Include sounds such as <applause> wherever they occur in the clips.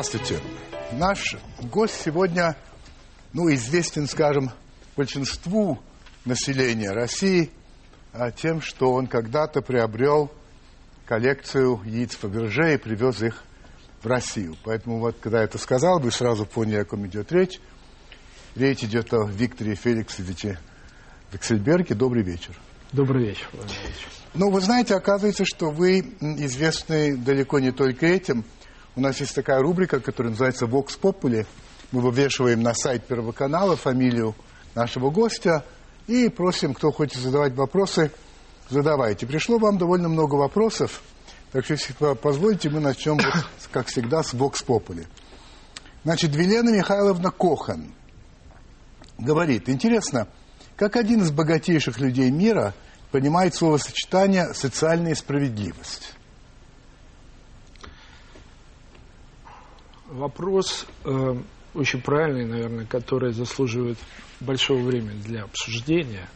Здравствуйте. Наш гость сегодня, ну, известен, скажем, большинству населения России а, тем, что он когда-то приобрел коллекцию яиц Фаберже и привез их в Россию. Поэтому вот, когда я это сказал, вы сразу поняли, о ком идет речь. Речь идет о Викторе Феликсовиче Вексельберге. Добрый вечер. Добрый вечер, Ну, вы знаете, оказывается, что вы известны далеко не только этим. У нас есть такая рубрика, которая называется «Vox Populi». Мы вывешиваем на сайт Первого канала фамилию нашего гостя и просим, кто хочет задавать вопросы, задавайте. Пришло вам довольно много вопросов, так что, если позволите, мы начнем, как всегда, с «Vox Populi». Значит, Велена Михайловна Кохан говорит, интересно, как один из богатейших людей мира понимает словосочетание «социальная справедливость»? Вопрос э, очень правильный, наверное, который заслуживает большого времени для обсуждения.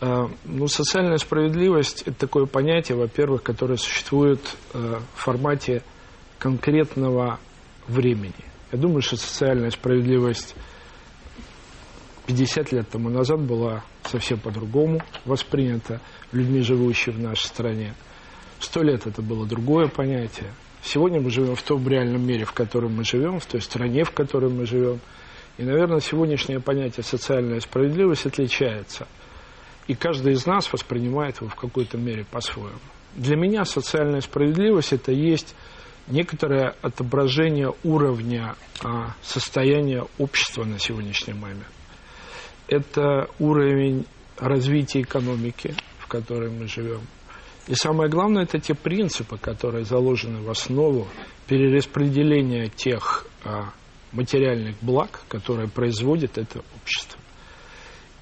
Э, ну, социальная справедливость – это такое понятие, во-первых, которое существует э, в формате конкретного времени. Я думаю, что социальная справедливость 50 лет тому назад была совсем по-другому воспринята людьми, живущими в нашей стране. Сто лет это было другое понятие. Сегодня мы живем в том реальном мире, в котором мы живем, в той стране, в которой мы живем. И, наверное, сегодняшнее понятие социальная справедливость отличается. И каждый из нас воспринимает его в какой-то мере по-своему. Для меня социальная справедливость – это есть некоторое отображение уровня а, состояния общества на сегодняшний момент. Это уровень развития экономики, в которой мы живем – и самое главное, это те принципы, которые заложены в основу перераспределения тех а, материальных благ, которые производит это общество.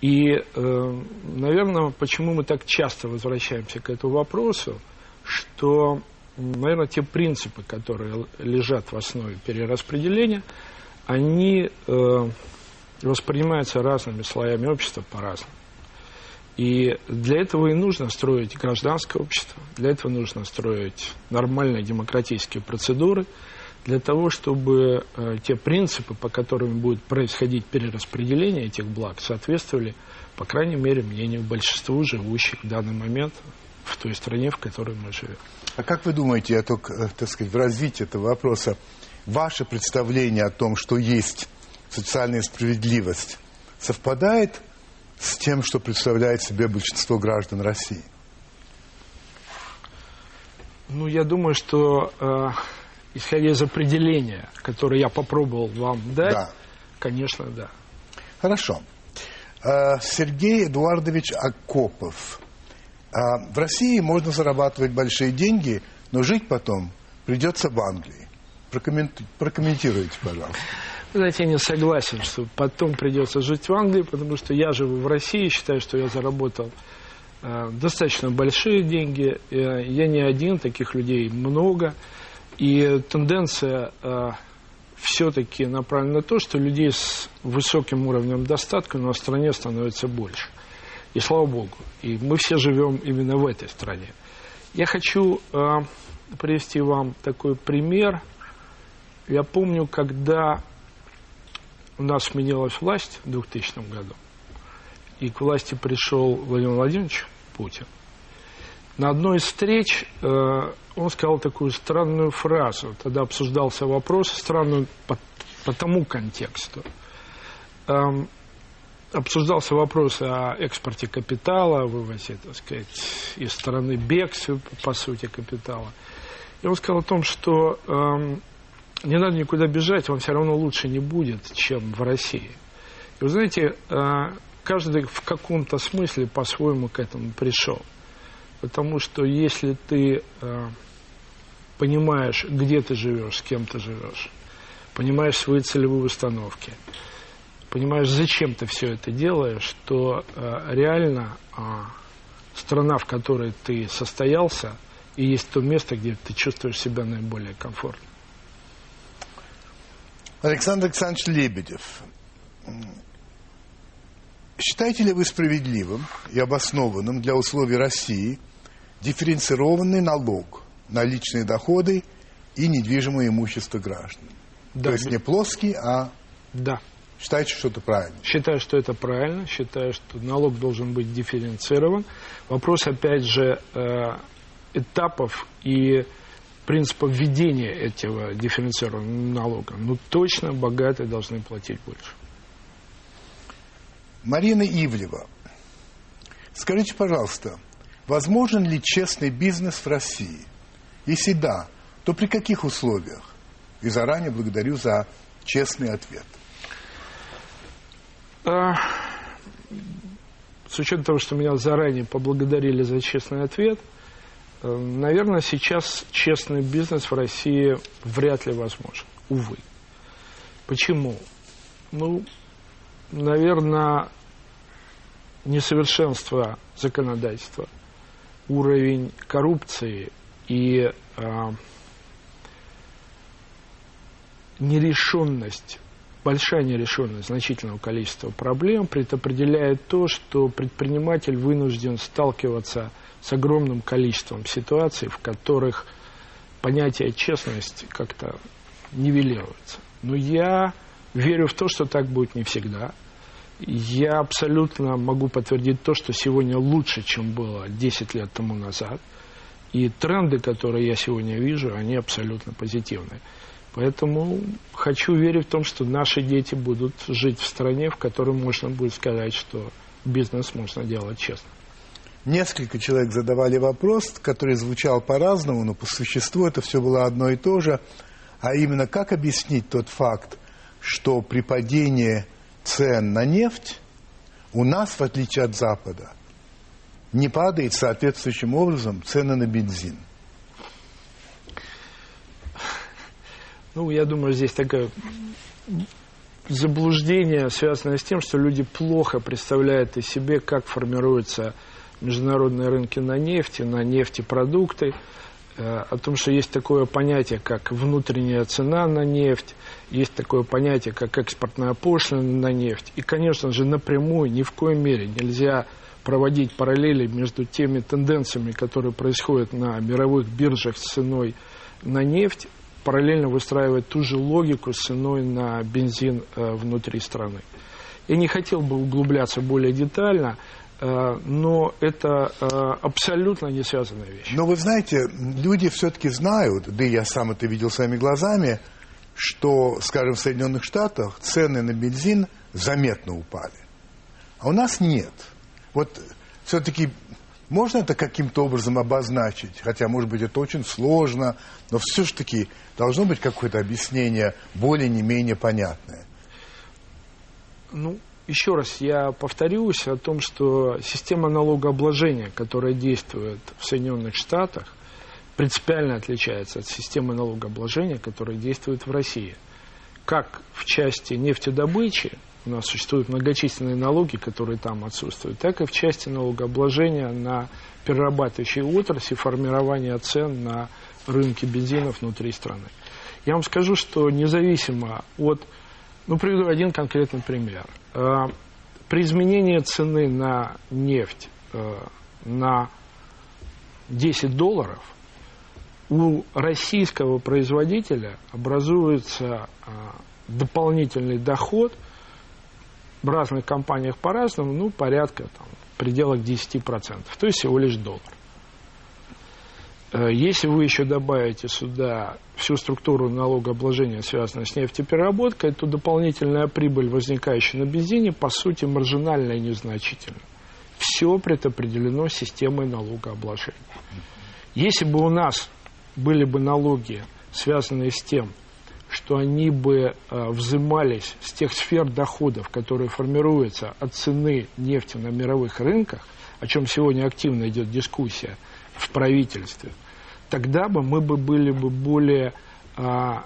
И, э, наверное, почему мы так часто возвращаемся к этому вопросу, что, наверное, те принципы, которые лежат в основе перераспределения, они э, воспринимаются разными слоями общества по-разному. И для этого и нужно строить гражданское общество, для этого нужно строить нормальные демократические процедуры, для того, чтобы э, те принципы, по которым будет происходить перераспределение этих благ, соответствовали, по крайней мере, мнению большинству живущих в данный момент в той стране, в которой мы живем. А как вы думаете, это, э, так сказать, в развитии этого вопроса, ваше представление о том, что есть социальная справедливость, совпадает с тем, что представляет себе большинство граждан России? Ну, я думаю, что э, исходя из определения, которое я попробовал вам дать, да. конечно, да. Хорошо. Э, Сергей Эдуардович Акопов. Э, в России можно зарабатывать большие деньги, но жить потом придется в Англии. Прокомментируйте, пожалуйста. Знаете, я не согласен, что потом придется жить в Англии, потому что я живу в России, считаю, что я заработал э, достаточно большие деньги. Э, я не один, таких людей много. И тенденция э, все-таки направлена на то, что людей с высоким уровнем достатка в стране становится больше. И слава богу. И мы все живем именно в этой стране. Я хочу э, привести вам такой пример. Я помню, когда у нас сменилась власть в 2000 году, и к власти пришел Владимир Владимирович Путин. На одной из встреч э, он сказал такую странную фразу. Тогда обсуждался вопрос, странную по, по тому контексту. Эм, обсуждался вопрос о экспорте капитала, вывозе, так сказать, из страны бегстве, по сути, капитала. И он сказал о том, что эм, не надо никуда бежать, вам все равно лучше не будет, чем в России. И вы знаете, э, каждый в каком-то смысле по-своему к этому пришел. Потому что если ты э, понимаешь, где ты живешь, с кем ты живешь, понимаешь свои целевые установки, понимаешь, зачем ты все это делаешь, то э, реально страна, в которой ты состоялся, и есть то место, где ты чувствуешь себя наиболее комфортно. Александр Александрович Лебедев, считаете ли вы справедливым и обоснованным для условий России дифференцированный налог на личные доходы и недвижимое имущество граждан. Да, То есть не плоский, а Да. считаете, что это правильно. Считаю, что это правильно. Считаю, что налог должен быть дифференцирован. Вопрос, опять же, э, этапов и принципа введения этого дифференцированного налога. Ну, точно богатые должны платить больше. Марина Ивлева. Скажите, пожалуйста, возможен ли честный бизнес в России? Если да, то при каких условиях? И заранее благодарю за честный ответ. А, С учетом того, что меня заранее поблагодарили за честный ответ, наверное, сейчас честный бизнес в России вряд ли возможен. Увы. Почему? Ну, наверное, несовершенство законодательства, уровень коррупции и а, нерешенность, большая нерешенность значительного количества проблем предопределяет то, что предприниматель вынужден сталкиваться с огромным количеством ситуаций, в которых понятие честность как-то нивелируется. Но я верю в то, что так будет не всегда. Я абсолютно могу подтвердить то, что сегодня лучше, чем было 10 лет тому назад. И тренды, которые я сегодня вижу, они абсолютно позитивные. Поэтому хочу верить в том, что наши дети будут жить в стране, в которой можно будет сказать, что бизнес можно делать честно. Несколько человек задавали вопрос, который звучал по-разному, но по существу это все было одно и то же. А именно, как объяснить тот факт, что при падении цен на нефть у нас, в отличие от Запада, не падает соответствующим образом цены на бензин. Ну, я думаю, здесь такое заблуждение, связанное с тем, что люди плохо представляют из себе, как формируются международные рынки на нефть, на нефтепродукты, э, о том, что есть такое понятие, как внутренняя цена на нефть, есть такое понятие, как экспортная пошлина на нефть. И, конечно же, напрямую ни в коей мере нельзя проводить параллели между теми тенденциями, которые происходят на мировых биржах с ценой на нефть, параллельно выстраивать ту же логику с ценой на бензин э, внутри страны. Я не хотел бы углубляться более детально, но это э, абсолютно не связанная вещь. Но вы знаете, люди все-таки знают, да и я сам это видел своими глазами, что, скажем, в Соединенных Штатах цены на бензин заметно упали. А у нас нет. Вот все-таки можно это каким-то образом обозначить, хотя, может быть, это очень сложно, но все-таки должно быть какое-то объяснение более-не менее понятное. Ну, еще раз я повторюсь о том, что система налогообложения, которая действует в Соединенных Штатах, принципиально отличается от системы налогообложения, которая действует в России. Как в части нефтедобычи, у нас существуют многочисленные налоги, которые там отсутствуют, так и в части налогообложения на перерабатывающие отрасли, формирования цен на рынке бензина внутри страны. Я вам скажу, что независимо от... Ну, приведу один конкретный пример. Э, При изменении цены на нефть э, на 10 долларов у российского производителя образуется э, дополнительный доход в разных компаниях по-разному, ну, порядка там, в пределах 10%, то есть всего лишь доллар. Если вы еще добавите сюда всю структуру налогообложения, связанную с нефтепереработкой, то дополнительная прибыль, возникающая на бензине, по сути, маржинальна и незначительна. Все предопределено системой налогообложения. Если бы у нас были бы налоги, связанные с тем, что они бы э, взимались с тех сфер доходов, которые формируются от цены нефти на мировых рынках, о чем сегодня активно идет дискуссия в правительстве, тогда бы мы бы были бы более а,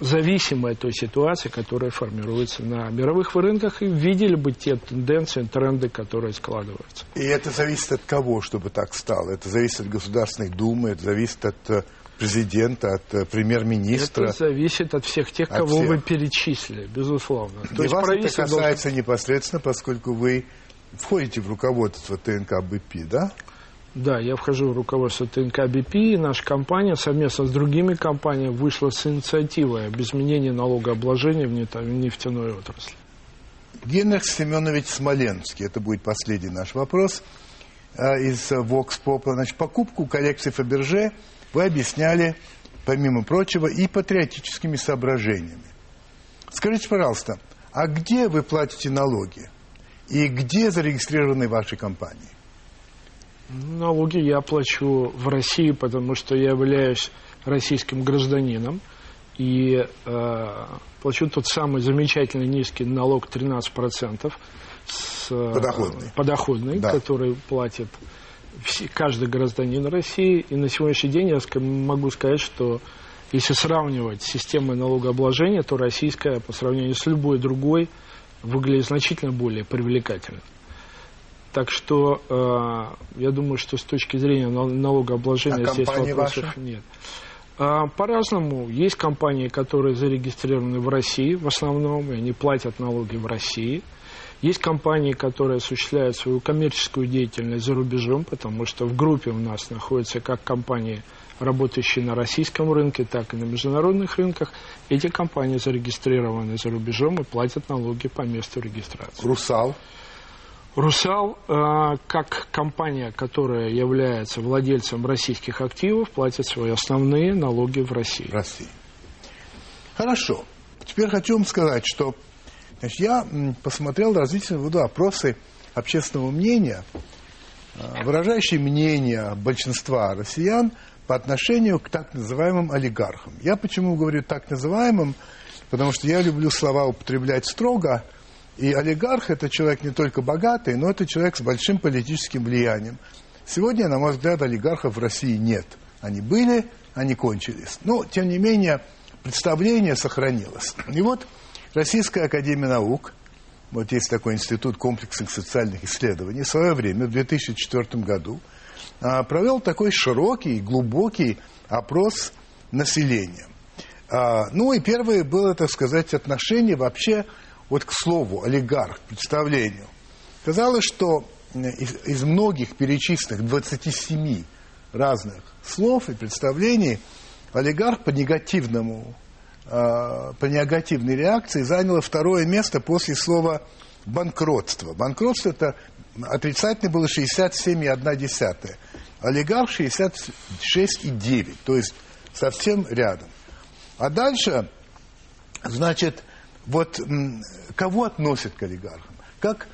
зависимы от той ситуации, которая формируется на мировых рынках, и видели бы те тенденции, тренды, которые складываются. И это зависит от кого, чтобы так стало? Это зависит от Государственной Думы, это зависит от э, президента, от э, премьер-министра. Это зависит от всех тех, От кого всех. вы перечислили, безусловно. И вас это касается непосредственно, поскольку вы входите в руководство ТНК БП, да? Да, я вхожу в руководство ТНК БП, и наша компания совместно с другими компаниями вышла с инициативой об изменении налогообложения в нефтяной отрасли. Генрих Семенович Смоленский, это будет последний наш вопрос а, из Vox Populi. Значит, покупку коллекции Фаберже вы объясняли, помимо прочего, и патриотическими соображениями. Скажите, пожалуйста, а где вы платите налоги? И где зарегистрированы ваши компании? Налоги я плачу в России, потому что я являюсь российским гражданином и э, плачу тот самый замечательный низкий налог 13% с, э, подоходный, подоходный да. который платит все, каждый гражданин России. И на сегодняшний день я могу сказать, что если сравнивать системы налогообложения, то российская по сравнению с любой другой выглядит значительно более привлекательно. Так что э, я думаю, что с точки зрения налогообложения а здесь вопросов ваши? нет. А, по-разному. Есть компании, которые зарегистрированы в России в основном, и они платят налоги в России. Есть компании, которые осуществляют свою коммерческую деятельность за рубежом, потому что в группе у нас находятся как компании, работающие на российском рынке, так и на международных рынках. Эти компании зарегистрированы за рубежом и платят налоги по месту регистрации. «Русал»? «Русал», э, как компания, которая является владельцем российских активов, платит свои основные налоги в России. В России. Хорошо. Теперь хочу вам сказать, что значит, я посмотрел различные вот, опросы общественного мнения, э, выражающие мнение большинства россиян по отношению к так называемым олигархам. Я почему говорю так называемым? Потому что я люблю слова употреблять строго, и олигарх – это человек не только богатый, но это человек с большим политическим влиянием. Сегодня, на мой взгляд, олигархов в России нет. Они были, они кончились. Но, тем не менее, представление сохранилось. И вот Российская Академия Наук, вот есть такой институт комплексных социальных исследований, в свое время, в 2004 году, а, провел такой широкий, глубокий опрос населения. А, ну и первое было, так сказать, отношение вообще вот к слову, олигарх, представлению, казалось, что из, из многих перечисленных 27 разных слов и представлений олигарх по негативному, э, по негативной реакции занял второе место после слова банкротство. Банкротство это отрицательно было 67,1. Олигарх 66,9, то есть совсем рядом. А дальше, значит, вот кого относят к олигархам? Как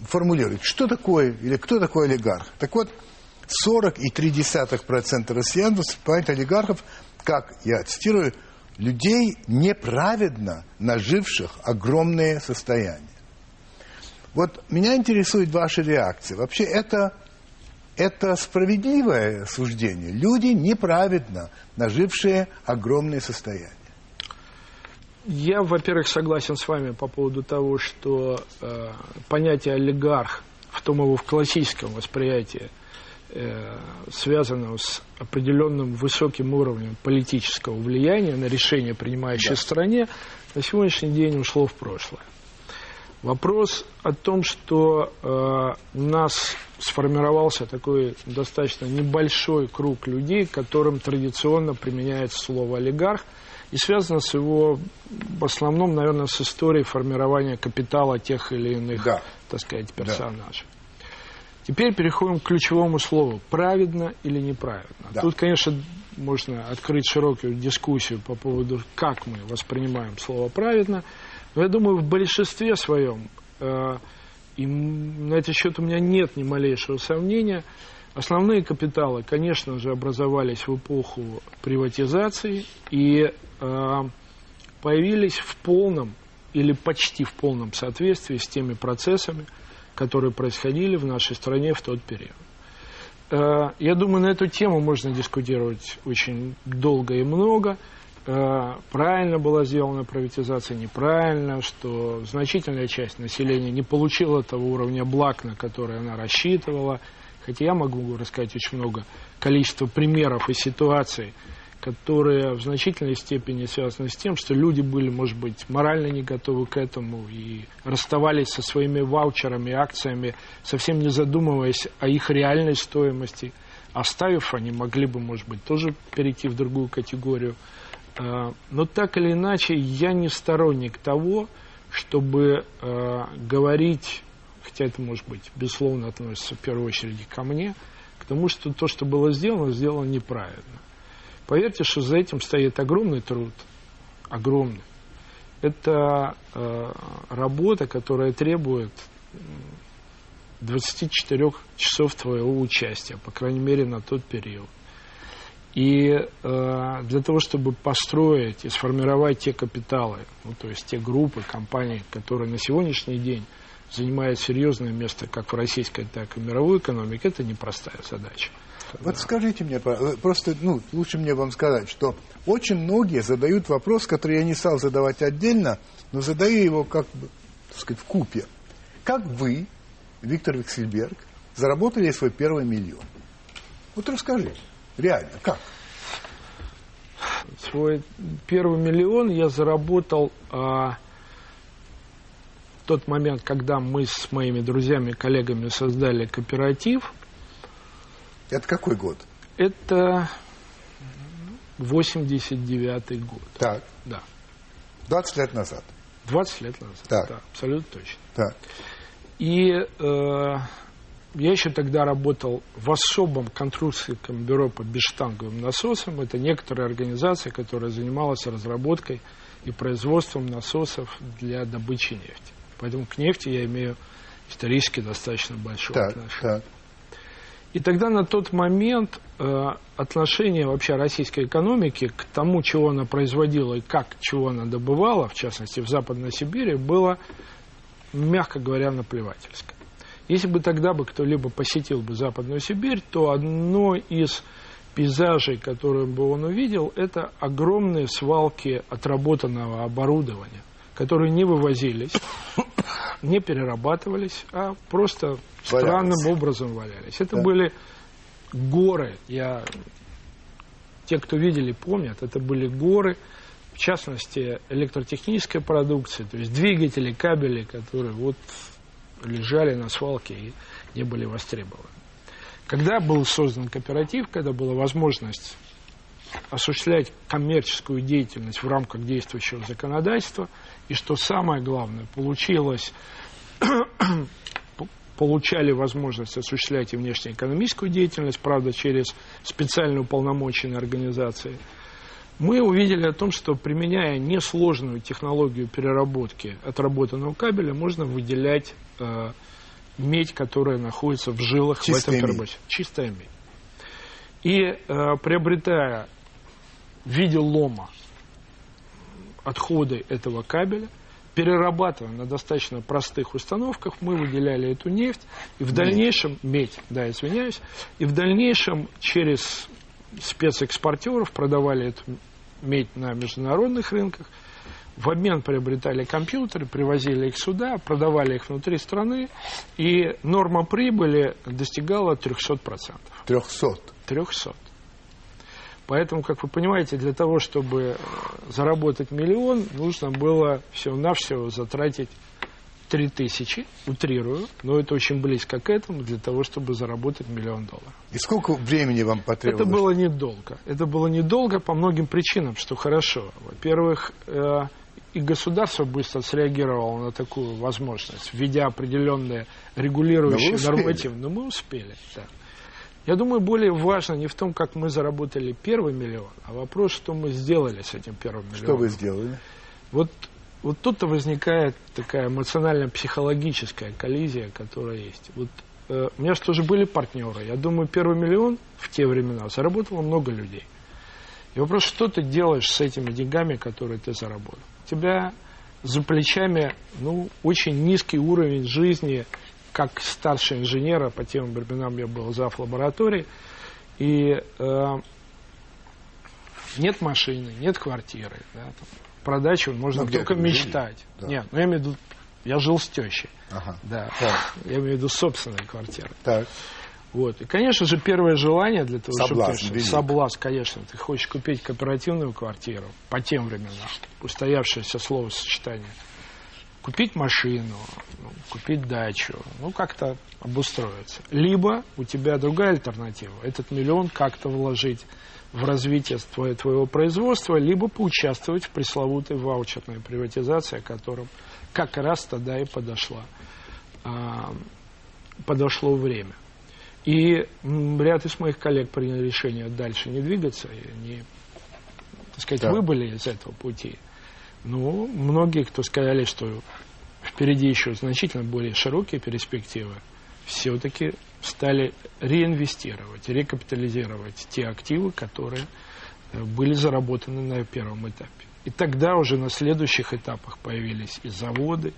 формулируют, что такое или кто такой олигарх? Так вот, 40,3% россиян воспринимают олигархов, как, я цитирую, людей, неправедно наживших огромные состояния. Вот меня интересует ваша реакция. Вообще это, это справедливое суждение. Люди неправедно нажившие огромные состояния. Я, во-первых, согласен с вами по поводу того, что э, понятие олигарх в том его в классическом восприятии э, связано с определенным высоким уровнем политического влияния на решение, принимающее да. стране, на сегодняшний день ушло в прошлое. Вопрос о том, что э, у нас сформировался такой достаточно небольшой круг людей, которым традиционно применяется слово олигарх – и связано с его, в основном, наверное, с историей формирования капитала тех или иных, да. так сказать, персонажей. Да. Теперь переходим к ключевому слову. Праведно или неправедно? Да. Тут, конечно, можно открыть широкую дискуссию по поводу, как мы воспринимаем слово «праведно». Но я думаю, в большинстве своем, э, и на этот счет у меня нет ни малейшего сомнения – Основные капиталы, конечно же, образовались в эпоху приватизации и появились в полном или почти в полном соответствии с теми процессами, которые происходили в нашей стране в тот период. Э, я думаю, на эту тему можно дискутировать очень долго и много. Э, правильно была сделана приватизация, неправильно, что значительная часть населения не получила того уровня благ, на который она рассчитывала – Хотя я могу рассказать очень много количества примеров и ситуаций, которые в значительной степени связаны с тем, что люди были, может быть, морально не готовы к этому и расставались со своими ваучерами, акциями, совсем не задумываясь о их реальной стоимости. Оставив, они могли бы, может быть, тоже перейти в другую категорию. А, но так или иначе, я не сторонник того, чтобы э, говорить, хотя это, может быть, безусловно относится в первую очередь ко мне, к тому, что то, что было сделано, сделано неправильно. Поверьте, что за этим стоит огромный труд, огромный. Это э, работа, которая требует 24 часов твоего участия, по крайней мере, на тот период. И э, для того, чтобы построить и сформировать те капиталы, ну, то есть те группы, компании, которые на сегодняшний день занимают серьезное место как в российской, так и в мировой экономике, это непростая задача. Вот да. скажите мне, просто, ну, лучше мне вам сказать, что очень многие задают вопрос, который я не стал задавать отдельно, но задаю его как бы, так сказать, в купе. Как вы, Виктор Виксельберг, заработали свой первый миллион? Вот расскажите. Реально, как? Свой первый миллион я заработал а, в тот момент, когда мы с моими друзьями, коллегами создали кооператив. Это какой год? Это 89-й год. Так. Да. 20 лет назад. 20 лет назад. Так. Да, абсолютно точно. Так. И э, я еще тогда работал в особом конструкторском бюро по бесштанговым насосам. Это некоторая организация, которая занималась разработкой и производством насосов для добычи нефти. Поэтому к нефти я имею исторически достаточно большое так, отношение. Так. И тогда на тот момент э, отношение вообще российской экономики к тому, чего она производила и как, чего она добывала, в частности в Западной Сибири, было, мягко говоря, наплевательское. Если бы тогда бы кто-либо посетил бы Западную Сибирь, то одно из пейзажей, которые бы он увидел, это огромные свалки отработанного оборудования, которые не вывозились, не перерабатывались, а просто странным образом валялись. Это да. были горы, я, те, кто видели, помнят, это были горы, в частности, электротехнической продукции, то есть двигатели, кабели, которые вот лежали на свалке и не были востребованы. Когда был создан кооператив, когда была возможность осуществлять коммерческую деятельность в рамках действующего законодательства, и что самое главное, получилось, <clears throat> получали возможность осуществлять и внешнеэкономическую деятельность, правда, через специально уполномоченные организации – мы увидели о том, что применяя несложную технологию переработки отработанного кабеля, можно выделять э, медь, которая находится в жилах Чистая в этом переработке. Чистая медь. И э, приобретая в виде лома отходы этого кабеля, перерабатывая на достаточно простых установках, мы выделяли эту нефть, и в дальнейшем, медь, да, извиняюсь, и в дальнейшем через спецэкспортеров продавали эту медь на международных рынках, в обмен приобретали компьютеры, привозили их сюда, продавали их внутри страны, и норма прибыли достигала 300%. 300? 300. Поэтому, как вы понимаете, для того, чтобы заработать миллион, нужно было всего-навсего затратить 3000, утрирую, но это очень близко к этому, для того, чтобы заработать миллион долларов. И сколько времени вам потребовалось? Это было недолго. Это было недолго по многим причинам, что хорошо. Во-первых, э, и государство быстро среагировало на такую возможность, введя определенные регулирующие нормативы. Но мы успели, да. Я думаю, более важно не в том, как мы заработали первый миллион, а вопрос, что мы сделали с этим первым миллионом. Что вы сделали? Вот вот тут-то возникает такая эмоционально-психологическая коллизия, которая есть. Вот э, у меня же тоже были партнеры. Я думаю, первый миллион в те времена заработало много людей. И вопрос, что ты делаешь с этими деньгами, которые ты заработал? У тебя за плечами ну, очень низкий уровень жизни, как старший инженера, по тем временам я был зав. лаборатории, и э, нет машины, нет квартиры, да, там, про дачу можно ну, только мечтать. Да. Нет, ну я имею в виду, я жил с тещей. Ага. Да. Так. Я имею в виду собственные квартиры. Так. Вот. И, конечно же, первое желание для того, Соблазн чтобы... велик. Соблазн, конечно. Ты хочешь купить кооперативную квартиру по тем временам, устоявшееся словосочетание. Купить машину, ну, купить дачу, ну, как-то обустроиться. Либо у тебя другая альтернатива. Этот миллион как-то вложить в развитие твоего, твоего производства, либо поучаствовать в пресловутой ваучерной приватизации, о котором как раз тогда и подошла, а, подошло время. И ряд из моих коллег приняли решение дальше не двигаться, они, так сказать, Да. выбыли из этого пути. Ну, многие, кто сказали, что впереди еще значительно более широкие перспективы, все-таки стали реинвестировать, рекапитализировать те активы, которые э, были заработаны на первом этапе. И тогда уже на следующих этапах появились и заводы, и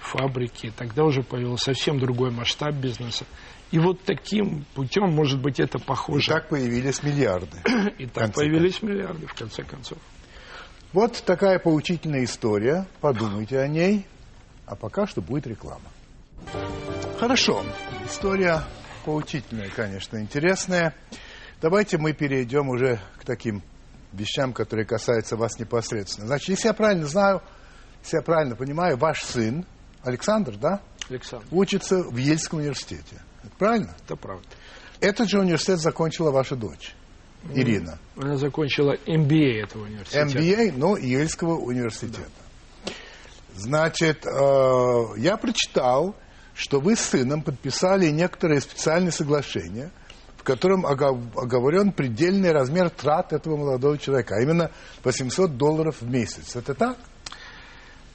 фабрики, и тогда уже появился совсем другой масштаб бизнеса. И вот таким путем, может быть, это И похоже. так появились миллиарды. И так появились миллиарды, <clears throat> в конце концов. Вот такая поучительная история. Подумайте о ней. А пока что будет реклама. Хорошо. История поучительная, конечно, интересная. Давайте мы перейдем уже к таким вещам, которые касаются вас непосредственно. Значит, если я правильно знаю, если я правильно понимаю, ваш сын, Александр, да, Александр, учится в Ельском университете. Это правильно? это правда. Этот же университет закончила ваша дочь, Ирина. Она закончила MBA этого университета. MBA, но Ельского университета. Значит, э, я прочитал, что вы с сыном подписали некоторые специальные соглашения, в котором огов- оговорен предельный размер трат этого молодого человека, а именно 800 долларов в месяц. Это так?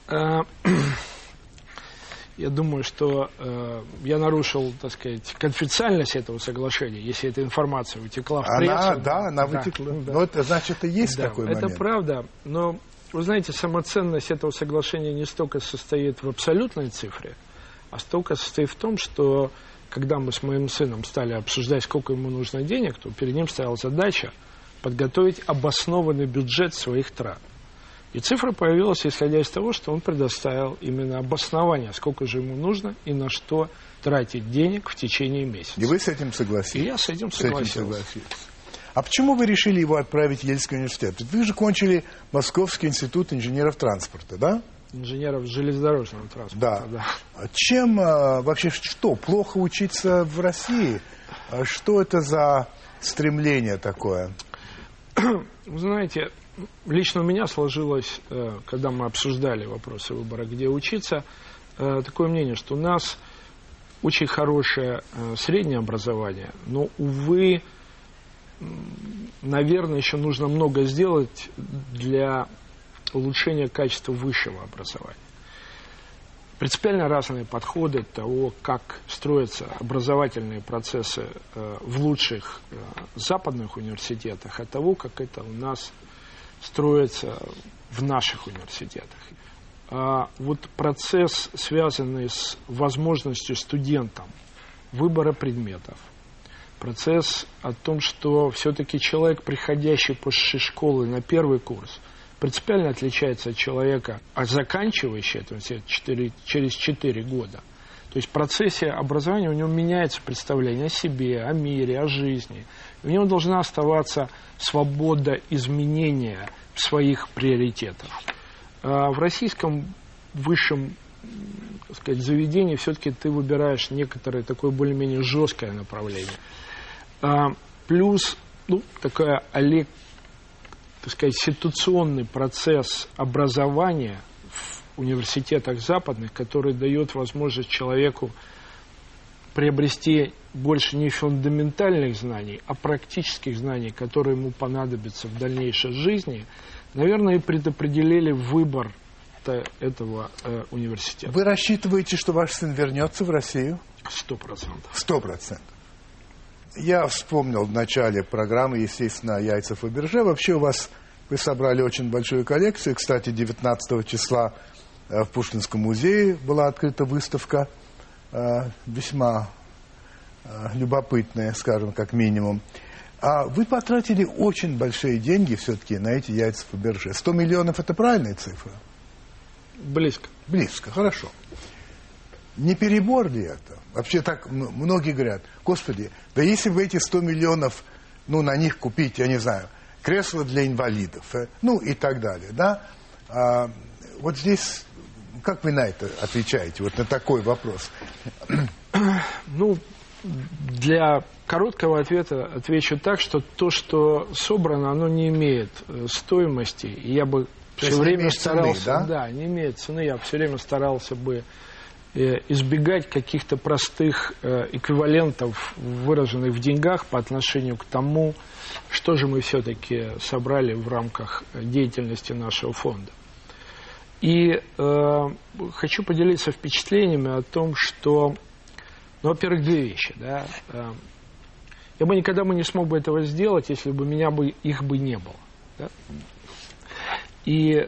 <clears throat> Я думаю, что э, я нарушил, так сказать, конфиденциальность этого соглашения, если эта информация утекла в Она, прессу. да, она вытекла. да. Но это значит, это есть Да, такой это момент. правда, но вы знаете, самоценность этого соглашения не столько состоит в абсолютной цифре, а столько состоит в том, что когда мы с моим сыном стали обсуждать, сколько ему нужно денег, то перед ним стояла задача подготовить обоснованный бюджет своих трат. И цифра появилась, исходя из того, что он предоставил именно обоснование, сколько же ему нужно и на что тратить денег в течение месяца. И вы с этим И согласились? я с этим С этим согласился. А почему вы решили его отправить в Ельский университет? Вы же кончили Московский институт инженеров транспорта, да? Инженеров железнодорожного транспорта. Да. А Чем а, вообще что? Плохо учиться в России? А Что это за стремление такое? Вы знаете, лично у меня сложилось, э, когда мы обсуждали вопросы выбора, где учиться, э, такое мнение, что у нас очень хорошее э, среднее образование, но, увы, наверное, еще нужно много сделать для улучшения качества высшего образования. Принципиально разные подходы того, как строятся образовательные процессы в лучших западных университетах, от того, как это у нас строится в наших университетах. А вот процесс, связанный с возможностью студентам выбора предметов, процесс о том, что все-таки человек, приходящий после школы на первый курс, принципиально отличается от человека, а заканчивающего это четыре- через 4 года. То есть в процессе образования у него меняется представление о себе, о мире, о жизни. У него должна оставаться свобода изменения своих приоритетов. А в российском высшем так сказать, заведении все-таки ты выбираешь некоторое такое более-менее жесткое направление. А, плюс ну, такая олег, так сказать, ситуационный процесс образования в университетах западных, который дает возможность человеку приобрести больше не фундаментальных знаний, а практических знаний, которые ему понадобятся в дальнейшей жизни, наверное, и предопределили выбор этого э, университета. Вы рассчитываете, что ваш сын вернется в Россию? Сто процентов. Сто процентов. Я вспомнил в начале программы, естественно, яйца Фаберже. Вообще у вас, вы собрали очень большую коллекцию. Кстати, 19 числа э, в Пушкинском музее была открыта выставка, весьма э, любопытная, скажем, как минимум. А вы потратили очень большие деньги все-таки на эти яйца Фаберже. 100 миллионов – это правильная цифра? Близко. Близко, хорошо. не перебор ли это? Вообще так многие говорят, господи, да если бы эти 100 миллионов, ну, на них купить, я не знаю, кресло для инвалидов, э, ну, и так далее, да? А, вот здесь, как вы на это отвечаете, вот на такой вопрос? <clears throat> Ну, для короткого ответа отвечу так, что то, что собрано, оно не имеет э, стоимости. И я бы то все время старался, цены, да? да, не имеет цены. Я все время старался бы э, избегать каких-то простых э, эквивалентов, выраженных в деньгах по отношению к тому, что же мы все-таки собрали в рамках деятельности нашего фонда. И э, хочу поделиться впечатлениями о том, что ну, во-первых, две вещи. Да. Э, я бы никогда бы не смог бы этого сделать, если бы меня бы их бы не было. Да. И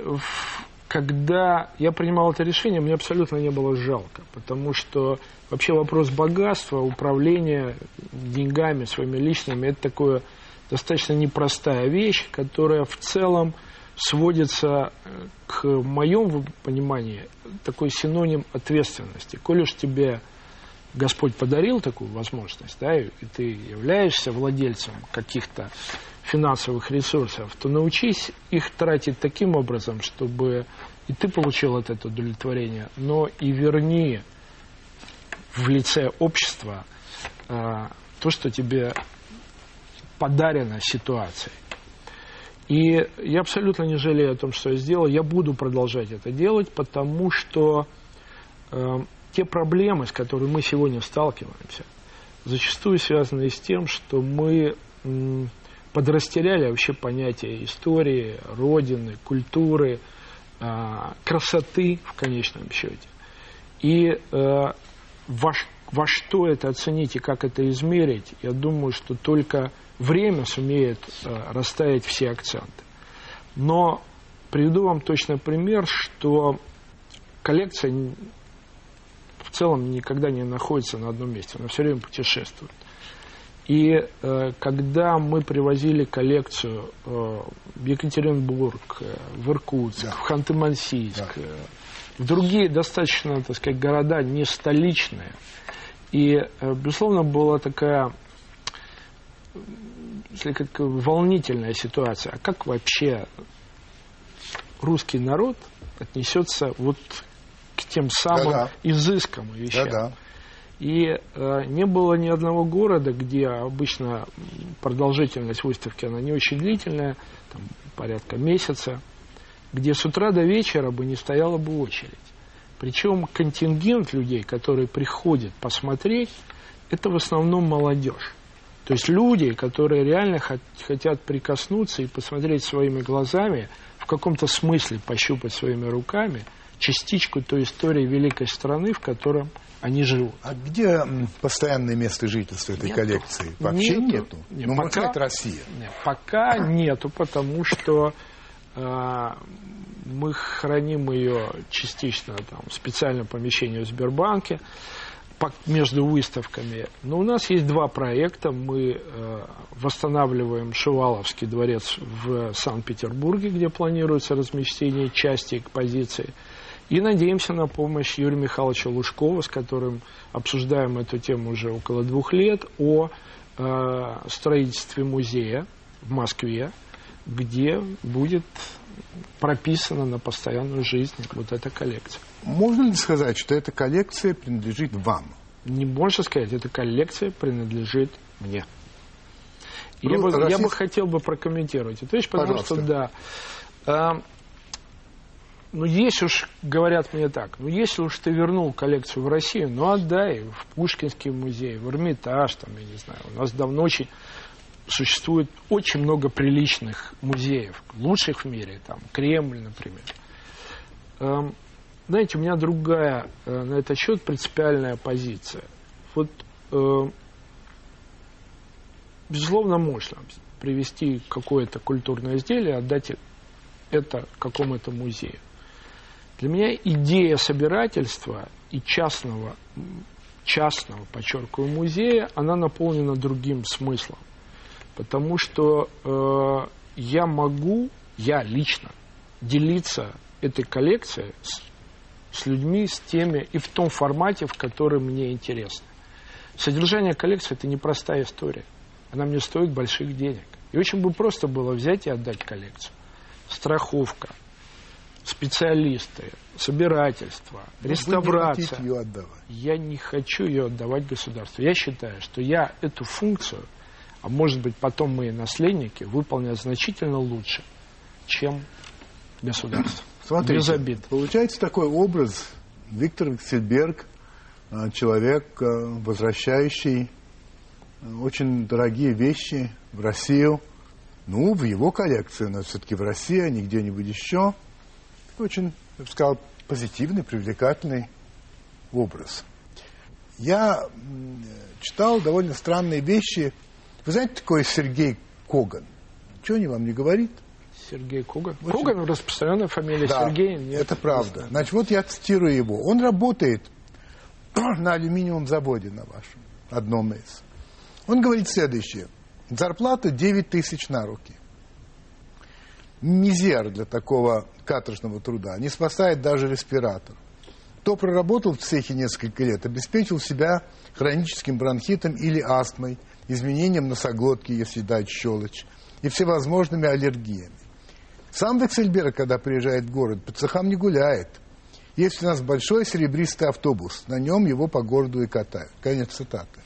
когда я принимал это решение, мне абсолютно не было жалко, потому что вообще вопрос богатства, управления деньгами своими личными, это такое достаточно непростая вещь, которая в целом сводится э, к моему пониманию такой синоним ответственности. Коль уж тебе Господь подарил такую возможность, да, и ты являешься владельцем каких-то финансовых ресурсов, то научись их тратить таким образом, чтобы и ты получил от этого удовлетворение, но и верни в лице общества а, то, что тебе подарено ситуацией. И я абсолютно не жалею о том, что я сделал. Я буду продолжать это делать, потому что э, те проблемы, с которыми мы сегодня сталкиваемся, зачастую связаны с тем, что мы подрастеряли вообще понятие истории, родины, культуры, а, красоты в конечном счете. И э, во, во что это оценить и как это измерить, я думаю, что только время сумеет э, расставить все акценты. Но приведу вам точно пример, что коллекция в целом никогда не находится на одном месте, она все время путешествует. И э, когда мы привозили коллекцию э, в Екатеринбург, э, в Иркутск, да. в Ханты-Мансийск, да. э, в другие достаточно, так сказать, города не столичные, и, э, безусловно, была такая если как волнительная ситуация. А как вообще русский народ отнесется вот к тем самым Да-да. изыскам и вещам. Да-да. И э, не было ни одного города, где обычно продолжительность выставки, она не очень длительная, там, порядка месяца, где с утра до вечера бы не стояла бы очередь. Причем контингент людей, которые приходят посмотреть, это в основном молодежь. То есть люди, которые реально хотят прикоснуться и посмотреть своими глазами, в каком-то смысле пощупать своими руками – частичку той истории великой страны, в котором они живут. А где постоянное место жительства этой нету. коллекции? Вообще нету. нету. Нет, ну, пока, это Россия. Нет, пока нету, потому что э, мы храним ее частично там, в специальном помещении в Сбербанке между выставками. Но у нас есть два проекта. Мы э, восстанавливаем Шуваловский дворец в Санкт-Петербурге, где планируется размещение части экспозиции. И надеемся на помощь Юрия Михайловича Лужкова, с которым обсуждаем эту тему уже около двух лет, о э, строительстве музея в Москве, где будет прописана на постоянную жизнь вот эта коллекция. Можно ли сказать, что эта коллекция принадлежит вам? Не можно сказать, эта коллекция принадлежит мне. Ну, я, бы, Россия... я бы хотел бы прокомментировать эту вещь, потому Пожалуйста. что да. Э, ну, если уж, говорят мне так, ну, если уж ты вернул коллекцию в Россию, ну, отдай в Пушкинский музей, в Эрмитаж, там, я не знаю, у нас давно очень существует очень много приличных музеев, лучших в мире, там, Кремль, например. Эм, знаете, у меня другая э, на этот счет принципиальная позиция. Вот, э, безусловно, можно привести какое-то культурное изделие, отдать это какому-то музею. Для меня идея собирательства и частного, частного, подчеркиваю, музея, она наполнена другим смыслом. Потому что э, я могу, я лично, делиться этой коллекцией с с людьми, с теми и в том формате, в котором мне интересно. Содержание коллекции – это непростая история. Она мне стоит больших денег. И очень бы просто было взять и отдать коллекцию. Страховка, специалисты, собирательство, Вы реставрация. не хотите ее отдавать. Я не хочу ее отдавать государству. Я считаю, что я эту функцию, а может быть потом мои наследники, выполнят значительно лучше, чем государство. Смотрите, Без обид. получается такой образ Виктор Виксельберг, а, человек, а, возвращающий а, очень дорогие вещи в Россию, ну, в его коллекцию, но все-таки в России, а не где-нибудь еще. Очень, я бы сказал, позитивный, привлекательный образ. Я читал довольно странные вещи. Вы знаете, такой Сергей Коган? Чего они вам не говорит? Сергей Коган. Очень- Коган распространенная фамилия Да, Сергей. нет. это правда. Значит, вот я цитирую его. Он работает <clears throat> на алюминиевом заводе на вашем, одном из. Он говорит следующее. Зарплата 9 тысяч на руки. Мизер для такого каторжного труда. Не спасает даже респиратор. Кто проработал в цехе несколько лет, обеспечил себя хроническим бронхитом или астмой, изменением носоглотки, если дать щелочь, и всевозможными аллергиями. Сам Вексельберг, когда приезжает в город, по цехам не гуляет. Есть у нас большой серебристый автобус, на нем его по городу и катают. Конец цитаты.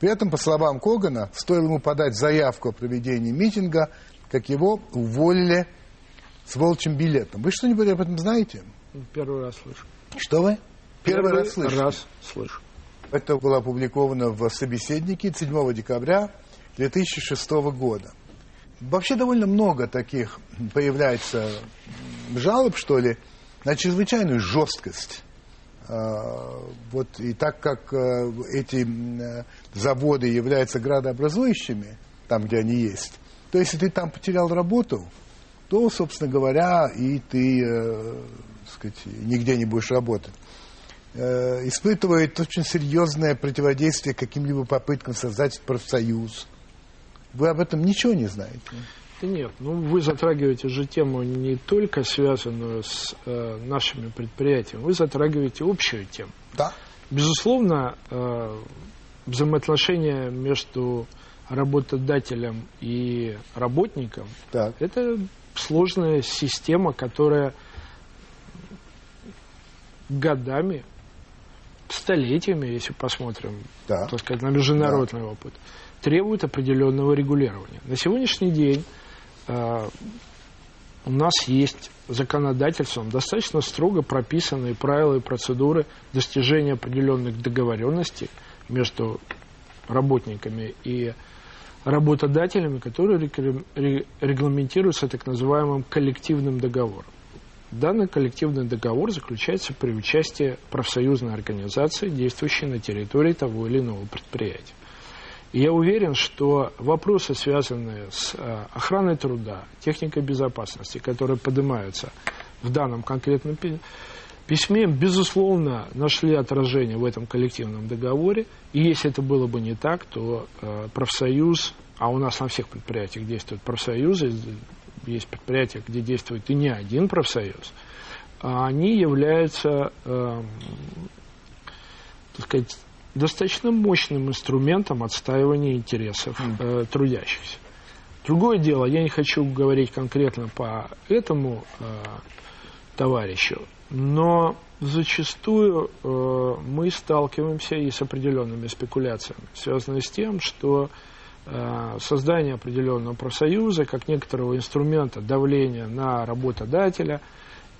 При этом, по словам Когана, стоило ему подать заявку о проведении митинга, как его уволили с волчьим билетом. Вы что-нибудь об этом знаете? Первый раз слышу. Что вы? Первый, раз слышите? раз слышу. Это было опубликовано в «Собеседнике» 7 декабря 2006 года. Вообще довольно много таких появляется жалоб, что ли, на чрезвычайную жесткость. А, Вот и так как э, эти э, заводы являются градообразующими, там, где они есть, то если ты там потерял работу, то, собственно говоря, и ты, э, сказать, нигде не будешь работать э, испытывает очень серьезное противодействие каким-либо попыткам создать профсоюз. Вы об этом ничего не знаете? Да нет, ну вы затрагиваете же тему не только связанную с э, нашими предприятиями, вы затрагиваете общую тему. Да. Безусловно, э, взаимоотношения между работодателем и работником Так. это сложная система, которая годами, столетиями, если посмотрим, Да. так сказать, на международный опыт, требует определенного регулирования. На сегодняшний день э, у нас есть законодательством достаточно строго прописанные правила и процедуры достижения определенных договоренностей между работниками и работодателями, которые регламентируются так называемым коллективным договором. Данный коллективный договор заключается при участии профсоюзной организации, действующей на территории того или иного предприятия. И я уверен, что вопросы, связанные с э, охраной труда, техникой безопасности, которые поднимаются в данном конкретном пи- письме, безусловно, нашли отражение в этом коллективном договоре. И если это было бы не так, то э, профсоюз, а у нас на всех предприятиях действуют профсоюзы, есть предприятия, где действует и не один профсоюз, а они являются, эм, так сказать, достаточно мощным инструментом отстаивания интересов э, трудящихся. Другое дело, я не хочу говорить конкретно по этому э, товарищу, но зачастую э, мы сталкиваемся и с определенными спекуляциями, связанными с тем, что э, создание определенного профсоюза как некоторого инструмента давления на работодателя,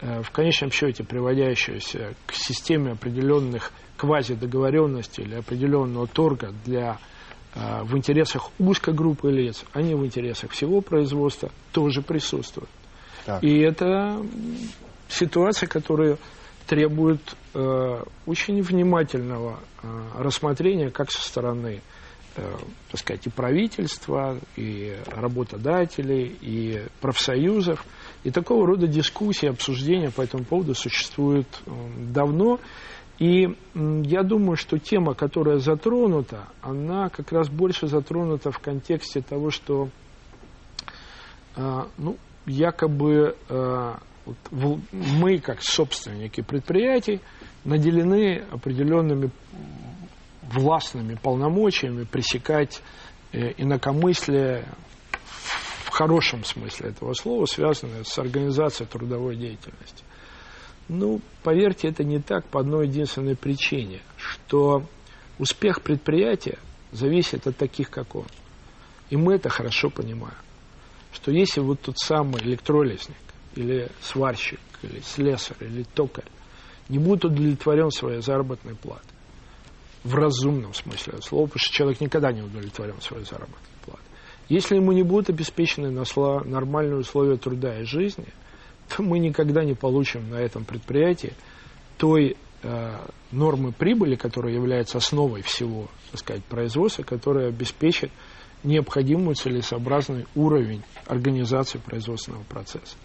э, в конечном счете приводящегося к системе определенных квазидоговоренностей или определенного торга для, э, в интересах узкой группы лиц, а не в интересах всего производства, тоже присутствует. Так. И это ситуация, которая требует э, очень внимательного э, рассмотрения как со стороны э, так сказать, и правительства, и работодателей, и профсоюзов. И такого рода дискуссии, обсуждения по этому поводу существуют э, давно. И я думаю, что тема, которая затронута, она как раз больше затронута в контексте того, что э, ну, якобы э, мы, как собственники предприятий, наделены определенными властными полномочиями пресекать э, инакомыслие в хорошем смысле этого слова, связанное с организацией трудовой деятельности. Ну, поверьте, это не так по одной единственной причине, что успех предприятия зависит от таких, как он. И мы это хорошо понимаем. Что если вот тот самый электролизник, или сварщик, или слесарь, или токарь не будет удовлетворен своей заработной платой, в разумном смысле этого слова, потому что человек никогда не удовлетворен своей заработной платой. Если ему не будут обеспечены нормальные условия труда и жизни, то мы никогда не получим на этом предприятии той э, нормы прибыли, которая является основой всего, так сказать, производства, которая обеспечит необходимый целесообразный уровень организации производственного процесса.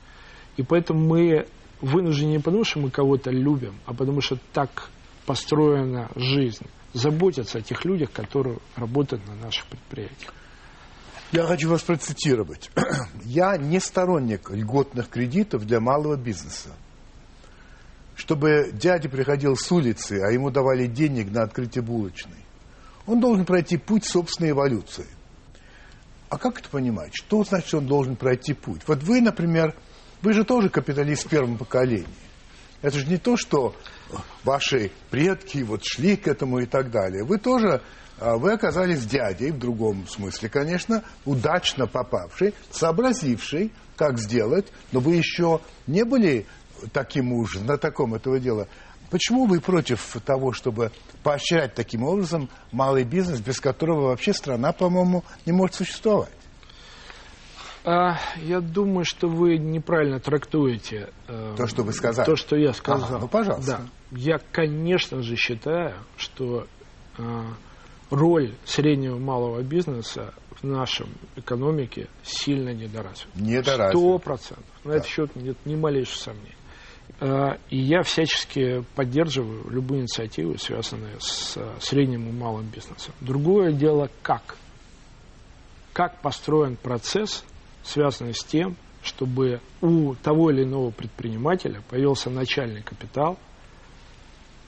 И поэтому мы вынуждены не потому, что мы кого-то любим, а потому что так построена жизнь. Заботиться о тех людях, которые работают на наших предприятиях. Я хочу вас процитировать. <clears throat> Я не сторонник льготных кредитов для малого бизнеса. Чтобы дядя приходил с улицы, а ему давали денег на открытие булочной. Он должен пройти путь собственной эволюции. А как это понимать? Что значит, он должен пройти путь? Вот вы, например, вы же тоже капиталист в первом поколении. Это же не то, что ваши предки вот шли к этому и так далее. Вы тоже, а, вы оказались дядей, в другом смысле, конечно, удачно попавший, сообразивший, как сделать, но вы еще не были таким уж знатоком этого дела. Почему вы против того, чтобы поощрять таким образом малый бизнес, без которого вообще страна, по-моему, не может существовать? А, я думаю, что вы неправильно трактуете э, То, что вы сказали. То, что я сказал. Ага, ну, пожалуйста. Да. Я, конечно же, считаю, что э, роль среднего и малого бизнеса в нашем экономике сильно недоразвита. Недоразвита. Сто процентов. На Да. этот счет нет ни малейших сомнений. Э, И я всячески поддерживаю любые инициативы, связанные с э, средним и малым бизнесом. Другое дело, как. Как построен процесс, связанный с тем, чтобы у того или иного предпринимателя появился начальный капитал,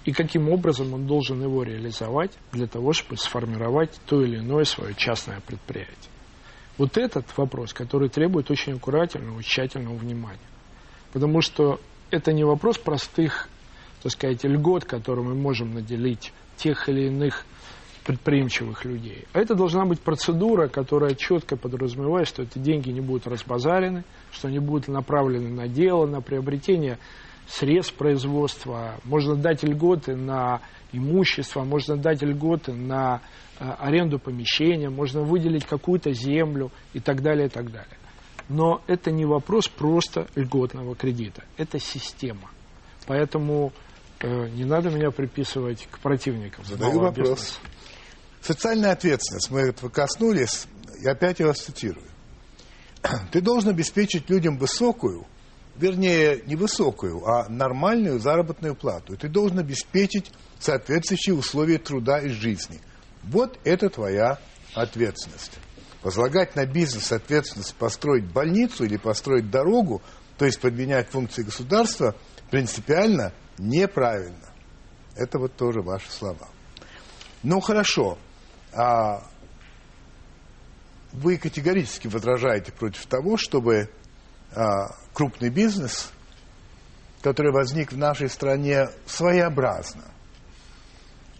и каким образом он должен его реализовать для того, чтобы сформировать то или иное свое частное предприятие. Вот этот вопрос, который требует очень аккуратного тщательного внимания. Потому что это не вопрос простых, так сказать, льгот, которыми мы можем наделить тех или иных предприимчивых людей. А это должна быть процедура, которая четко подразумевает, что эти деньги не будут разбазарены, что они будут направлены на дело, на приобретение средств производства. Можно дать льготы на имущество, можно дать льготы на э, аренду помещения, можно выделить какую-то землю и так далее, и так далее. Но это не вопрос просто льготного кредита, это система. Поэтому э, не надо меня приписывать к противникам. Задаю вопрос. бизнеса. Социальная ответственность. Мы этого коснулись. И опять я вас цитирую. <clears throat> Ты должен обеспечить людям высокую, вернее, не высокую, а нормальную заработную плату. Ты должен обеспечить соответствующие условия труда и жизни. Вот это твоя ответственность. Возлагать на бизнес ответственность построить больницу или построить дорогу, то есть подменять функции государства, принципиально неправильно. Это вот тоже ваши слова. Ну хорошо, а вы категорически возражаете против того, чтобы а, крупный бизнес, который возник в нашей стране своеобразно,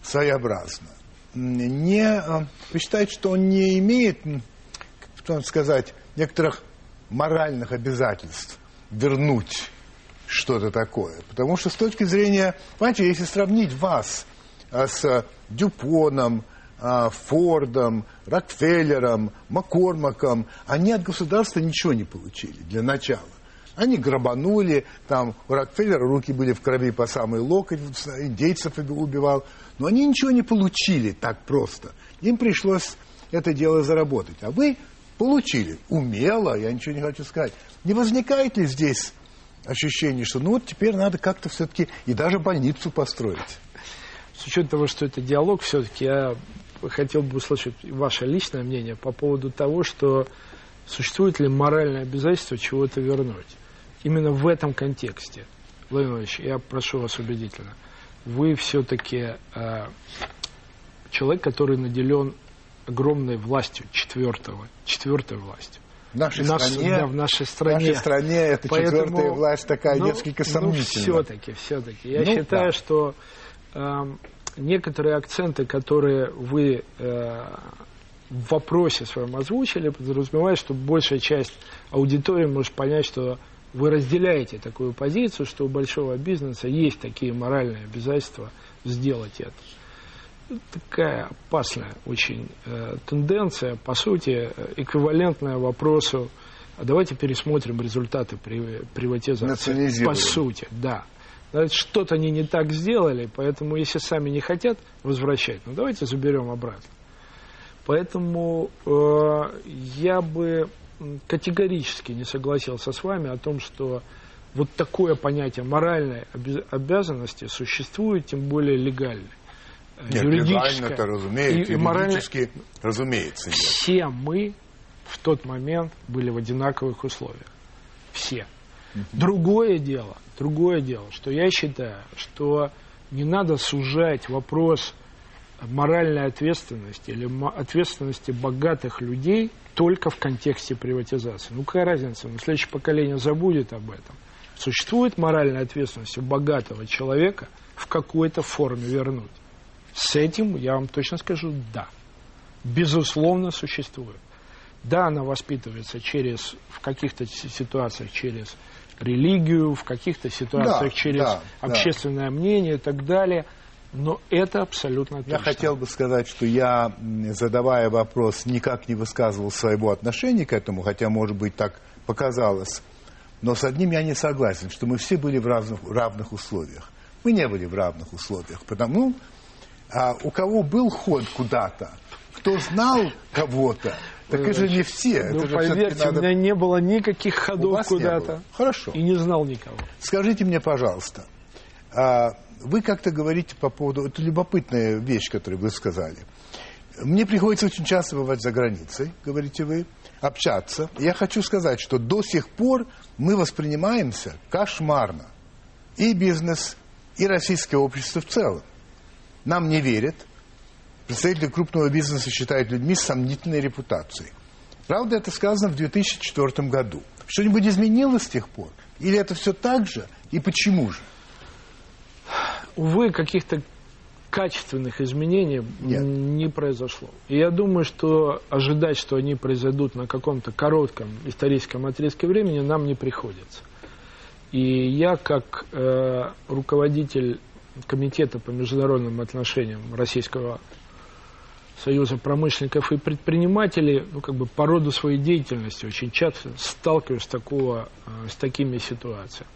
своеобразно, не, а, вы считаете, что он не имеет, как бы сказать, некоторых моральных обязательств вернуть что-то такое. Потому что с точки зрения, понимаете, если сравнить вас а, с Дюпоном, Фордом, Рокфеллером, Маккормаком, они от государства ничего не получили для начала. Они грабанули, там у Рокфеллера руки были в крови по самый локоть, индейцев убивал, но они ничего не получили так просто. Им пришлось это дело заработать. А вы получили умело, я ничего не хочу сказать. Не возникает ли здесь ощущение, что ну вот теперь надо как-то все-таки и даже больницу построить? С учетом того, что это диалог, все-таки я хотел бы услышать ваше личное мнение по поводу того, что существует ли моральное обязательство чего-то вернуть. именно в этом контексте, Владимир Ильич, я прошу вас убедительно, вы все-таки э, человек, который наделен огромной властью, четвертого, четвертой властью. В нашей, Наш- стране, да, в нашей стране. в нашей стране эта Поэтому, четвертая власть такая ну, несколько сомнительная. все-таки, все-таки. Я Ну, считаю, да. что некоторые акценты, которые вы э, в вопросе своем озвучили, подразумевают, что большая часть аудитории может понять, что вы разделяете такую позицию, что у большого бизнеса есть такие моральные обязательства сделать это. Такая опасная очень э, тенденция, по сути, э, эквивалентная вопросу, а давайте пересмотрим результаты при, приватизации. По сути, да. Значит, Что-то они не так сделали, поэтому если сами не хотят возвращать, ну давайте заберем обратно. Поэтому э, я бы категорически не согласился с вами о том, что вот такое понятие моральной обязанности существует, тем более легально. Э, Нет, легально-то, разумеется, И- и морально- разумеется, нет. Все мы в тот момент были в одинаковых условиях. Все. Другое дело, другое дело, что я считаю, что не надо сужать вопрос моральной ответственности или ответственности богатых людей только в контексте приватизации. Ну какая разница, ну, следующее поколение забудет об этом. Существует моральная ответственность у богатого человека в какой-то форме вернуть. С этим я вам точно скажу да. Безусловно, существует. Да, она воспитывается через, в каких-то си- ситуациях через религию, в каких-то ситуациях Да, через да, да. общественное мнение и так далее. Но это абсолютно точно. Я хотел бы сказать, что я, задавая вопрос, никак не высказывал своего отношения к этому, хотя, может быть, так показалось. Но с одним я не согласен, что мы все были в равных, равных условиях. Мы не были в равных условиях, потому а, у кого был ход куда-то, кто знал кого-то, так это же не все. Ну, это поверьте, надо- у меня не было никаких ходов куда-то. Хорошо. И не знал никого. Скажите мне, пожалуйста, а, вы как-то говорите по поводу... Это любопытная вещь, которую вы сказали. Мне приходится очень часто бывать за границей, говорите вы, общаться. Я хочу сказать, что до сих пор мы воспринимаемся кошмарно. И бизнес, и российское общество в целом. Нам не верят. Представители крупного бизнеса считают людьми с сомнительной репутацией. Правда, это сказано в 2004 году. Что-нибудь изменилось с тех пор? Или это все так же? И почему же? Увы, каких-то качественных изменений Нет. не произошло. И я думаю, что ожидать, что они произойдут на каком-то коротком историческом отрезке времени, нам не приходится. И я, как э, руководитель комитета по международным отношениям Российского Союза промышленников и предпринимателей, ну, как бы по роду своей деятельности очень часто сталкиваюсь с, такого, э, с такими ситуациями.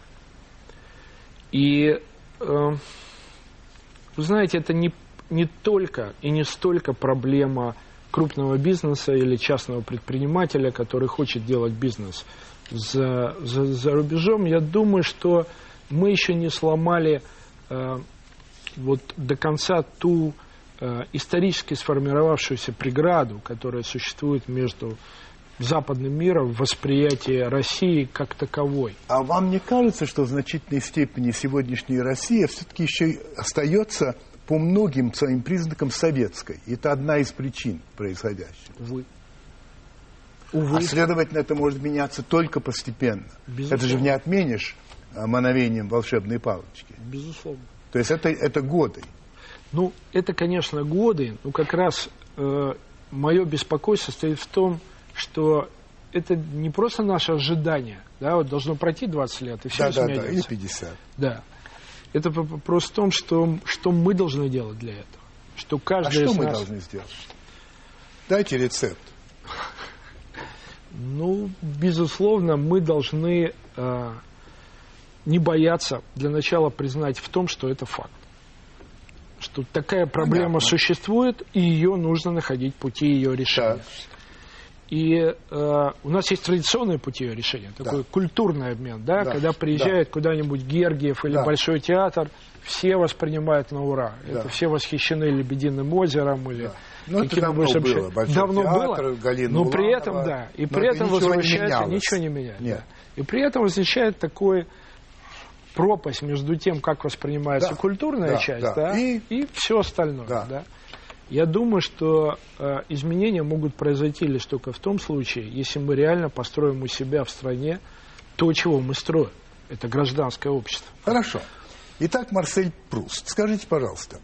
И, э, вы знаете, это не, не только и не столько проблема крупного бизнеса или частного предпринимателя, который хочет делать бизнес за, за, за рубежом. Я думаю, что мы еще не сломали э, вот до конца ту исторически сформировавшуюся преграду, которая существует между западным миром в восприятии России как таковой. А вам не кажется, что в значительной степени сегодняшняя Россия все-таки еще остается по многим своим признакам советской? И это одна из причин происходящего. Увы. Увы. А следовательно, это может меняться только постепенно. Безусловно. Это же не отменишь а, мановением волшебной палочки. Безусловно. То есть это, это годы. Ну, это, конечно, годы, но как раз э, мое беспокойство состоит в том, что это не просто наше ожидание, да, вот должно пройти 20 лет, и все Да, да, да, или изменится. 50. Да. Это вопрос в том, что, что мы должны делать для этого. Что А каждый что из мы нас... должны сделать? Дайте рецепт. Ну, безусловно, мы должны э, не бояться для начала признать в том, что это факт. Что такая проблема Понятно. существует, и ее нужно находить пути ее решения. Да. И э, у нас есть традиционные пути ее решения, такой культурный обмен, да, Да, когда приезжает куда-нибудь Гергиев или Да. Большой театр, все воспринимают на ура. Да. Это все восхищены Лебединым озером или Да. Ну, это каким-то давно большим было. Большой давно театр, было. Галина но при Уланова. этом, да, и при это этом ничего не возвращается, менялось. ничего не меняется. Нет. И при этом возникает такой пропасть между тем, как воспринимается Да. культурная Да, часть, да. да, И- и, все остальное. Да. Да. Я думаю, что э, изменения могут произойти лишь только в том случае, если мы реально построим у себя в стране то, чего мы строим. Это гражданское общество. Хорошо. Итак, Марсель Пруст, скажите, пожалуйста,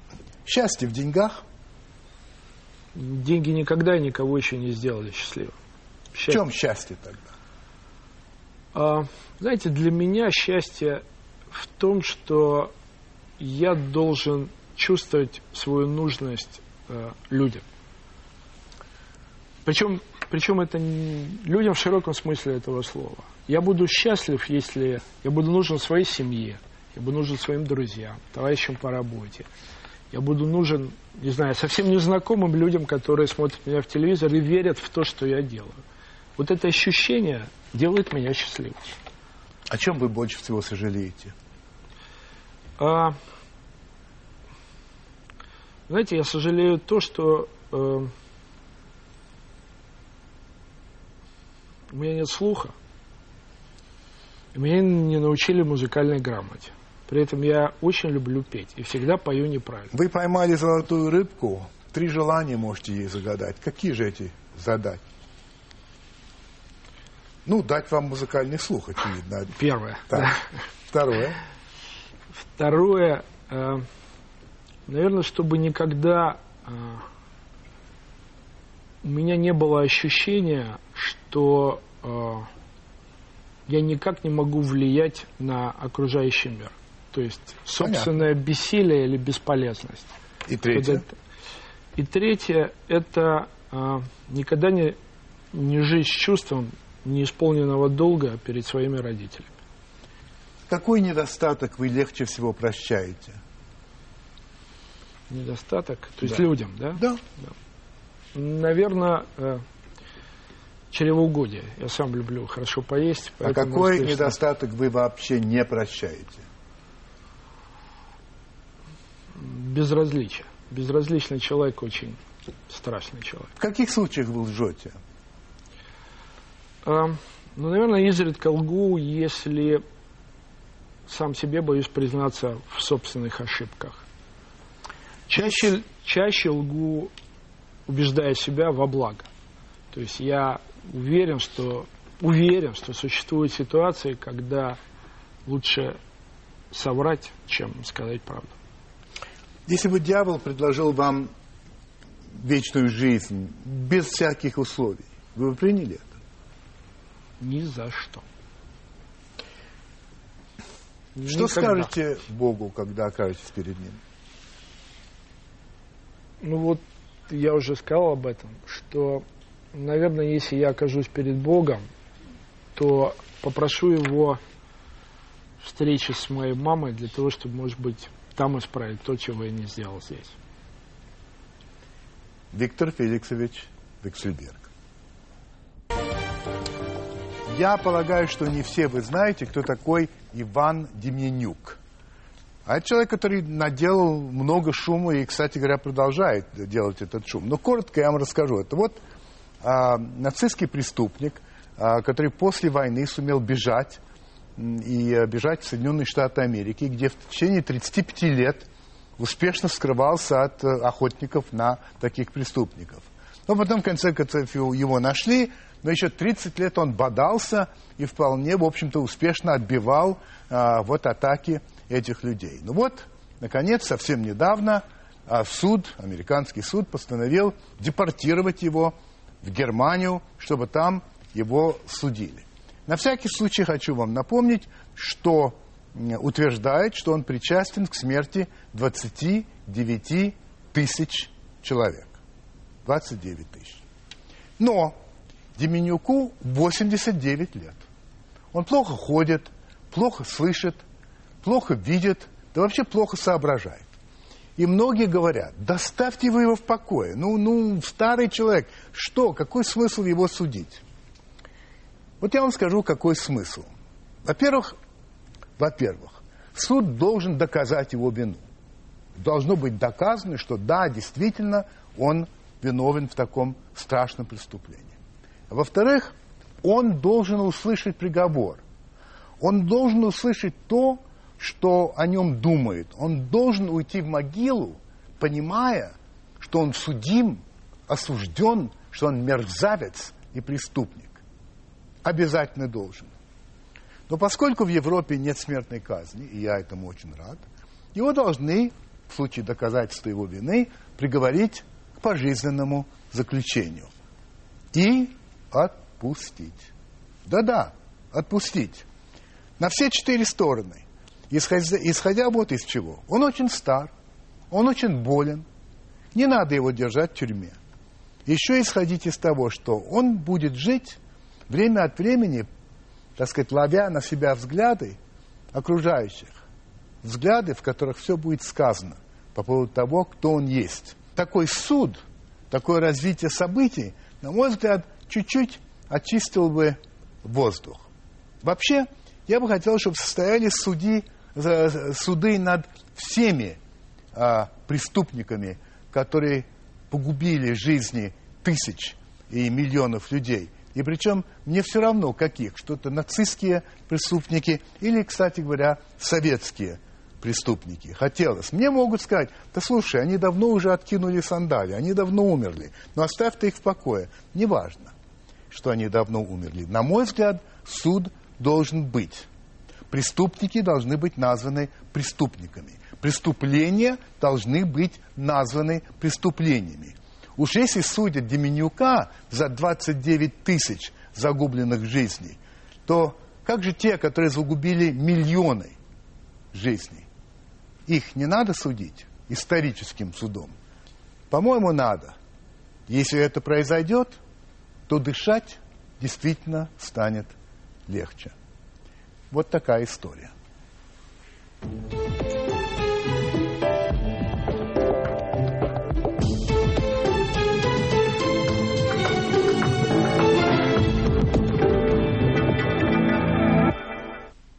счастье в деньгах? Деньги никогда никого еще не сделали счастливым. В Счастье- чем счастье тогда? А, знаете, для меня счастье в том, что я должен чувствовать свою нужность э, людям. Причем, причем это не- людям в широком смысле этого слова. Я буду счастлив, если я буду нужен своей семье, я буду нужен своим друзьям, товарищам по работе. Я буду нужен, не знаю, совсем незнакомым людям, которые смотрят меня в телевизор и верят в то, что я делаю. Вот это ощущение делает меня счастливым. О чем вы больше всего сожалеете? А, знаете, я сожалею то, что э, у меня нет слуха. И меня не научили музыкальной грамоте. При этом я очень люблю петь и всегда пою неправильно. Вы поймали золотую рыбку, три желания можете ей загадать. Какие же эти задать? Ну, дать вам музыкальный слух, очевидно. Первое. Так. Второе. Второе, э, наверное, чтобы никогда э, у меня не было ощущения, что э, я никак не могу влиять на окружающий мир. То есть собственное бессилие или бесполезность. И третье. И третье, это э, никогда не, не жить с чувством неисполненного долга перед своими родителями. Какой недостаток вы легче всего прощаете? Недостаток, то есть Да. людям, да? Да. Наверное, э, чревоугодие. Я сам люблю хорошо поесть. А какой естественно, недостаток вы вообще не прощаете? Безразличие. Безразличный человек очень страшный человек. В каких случаях вы лжете? А, ну, наверное, изредка лгу, если сам себе боюсь признаться в собственных ошибках. Чаще, чаще лгу, убеждая себя во благо. То есть я уверен, что уверен, что существуют ситуации, когда лучше соврать, чем сказать правду. Если бы дьявол предложил вам вечную жизнь без всяких условий, вы бы приняли это? Ни за что. Что Никогда. скажете Богу, когда окажетесь перед Ним? Ну вот я уже сказал об этом, что, наверное, если я окажусь перед Богом, то попрошу его встречи с моей мамой для того, чтобы, может быть, там исправить то, чего я не сделал здесь. Виктор Феликсович Виксельберг. Я полагаю, что не все вы знаете, кто такой Иван Деменюк. А это человек, который наделал много шума и, кстати говоря, продолжает делать этот шум. Но коротко я вам расскажу. Это вот а, нацистский преступник, а, который после войны сумел бежать и а, бежать в Соединенные Штаты Америки, где в течение 35 лет успешно скрывался от э, охотников на таких преступников. Но потом, в конце концов, его нашли, но еще 30 лет он бодался и вполне, в общем-то, успешно отбивал а, вот атаки этих людей. Ну вот, наконец, совсем недавно а, суд, американский суд, постановил депортировать его в Германию, чтобы там его судили. На всякий случай хочу вам напомнить, что утверждает, что он причастен к смерти 29 тысяч человек. 29 тысяч. Но Деменюку 89 лет. Он плохо ходит, плохо слышит, плохо видит, да вообще плохо соображает. И многие говорят, доставьте вы его в покое. Ну, ну, старый человек, что, какой смысл его судить? Вот я вам скажу, какой смысл. Во-первых, во-первых, суд должен доказать его вину. Должно быть доказано, что да, действительно, он виновен в таком страшном преступлении. Во-вторых, он должен услышать приговор. Он должен услышать то, что о нем думает. Он должен уйти в могилу, понимая, что он судим, осужден, что он мерзавец и преступник. Обязательно должен. Но поскольку в Европе нет смертной казни, и я этому очень рад, его должны, в случае доказательства его вины, приговорить к пожизненному заключению и отпустить. Да-да, отпустить. На все четыре стороны. Исходя, исходя вот из чего. Он очень стар, он очень болен. Не надо его держать в тюрьме. Еще исходить из того, что он будет жить время от времени, так сказать, ловя на себя взгляды окружающих. Взгляды, в которых все будет сказано по поводу того, кто он есть. Такой суд, такое развитие событий, на мой взгляд, чуть-чуть очистил бы воздух. Вообще, я бы хотел, чтобы состоялись суди, суды над всеми а, преступниками, которые погубили жизни тысяч и миллионов людей. И причем мне все равно, каких, что-то нацистские преступники или, кстати говоря, советские преступники. Хотелось. Мне могут сказать, да слушай, они давно уже откинули сандали, они давно умерли, но оставь ты их в покое. Неважно, что они давно умерли. На мой взгляд, суд должен быть. Преступники должны быть названы преступниками. Преступления должны быть названы преступлениями. Уж если судят Деменюка за 29 тысяч загубленных жизней, то как же те, которые загубили миллионы жизней? Их не надо судить историческим судом? По-моему, надо. Если это произойдет, то дышать действительно станет легче. Вот такая история. thank you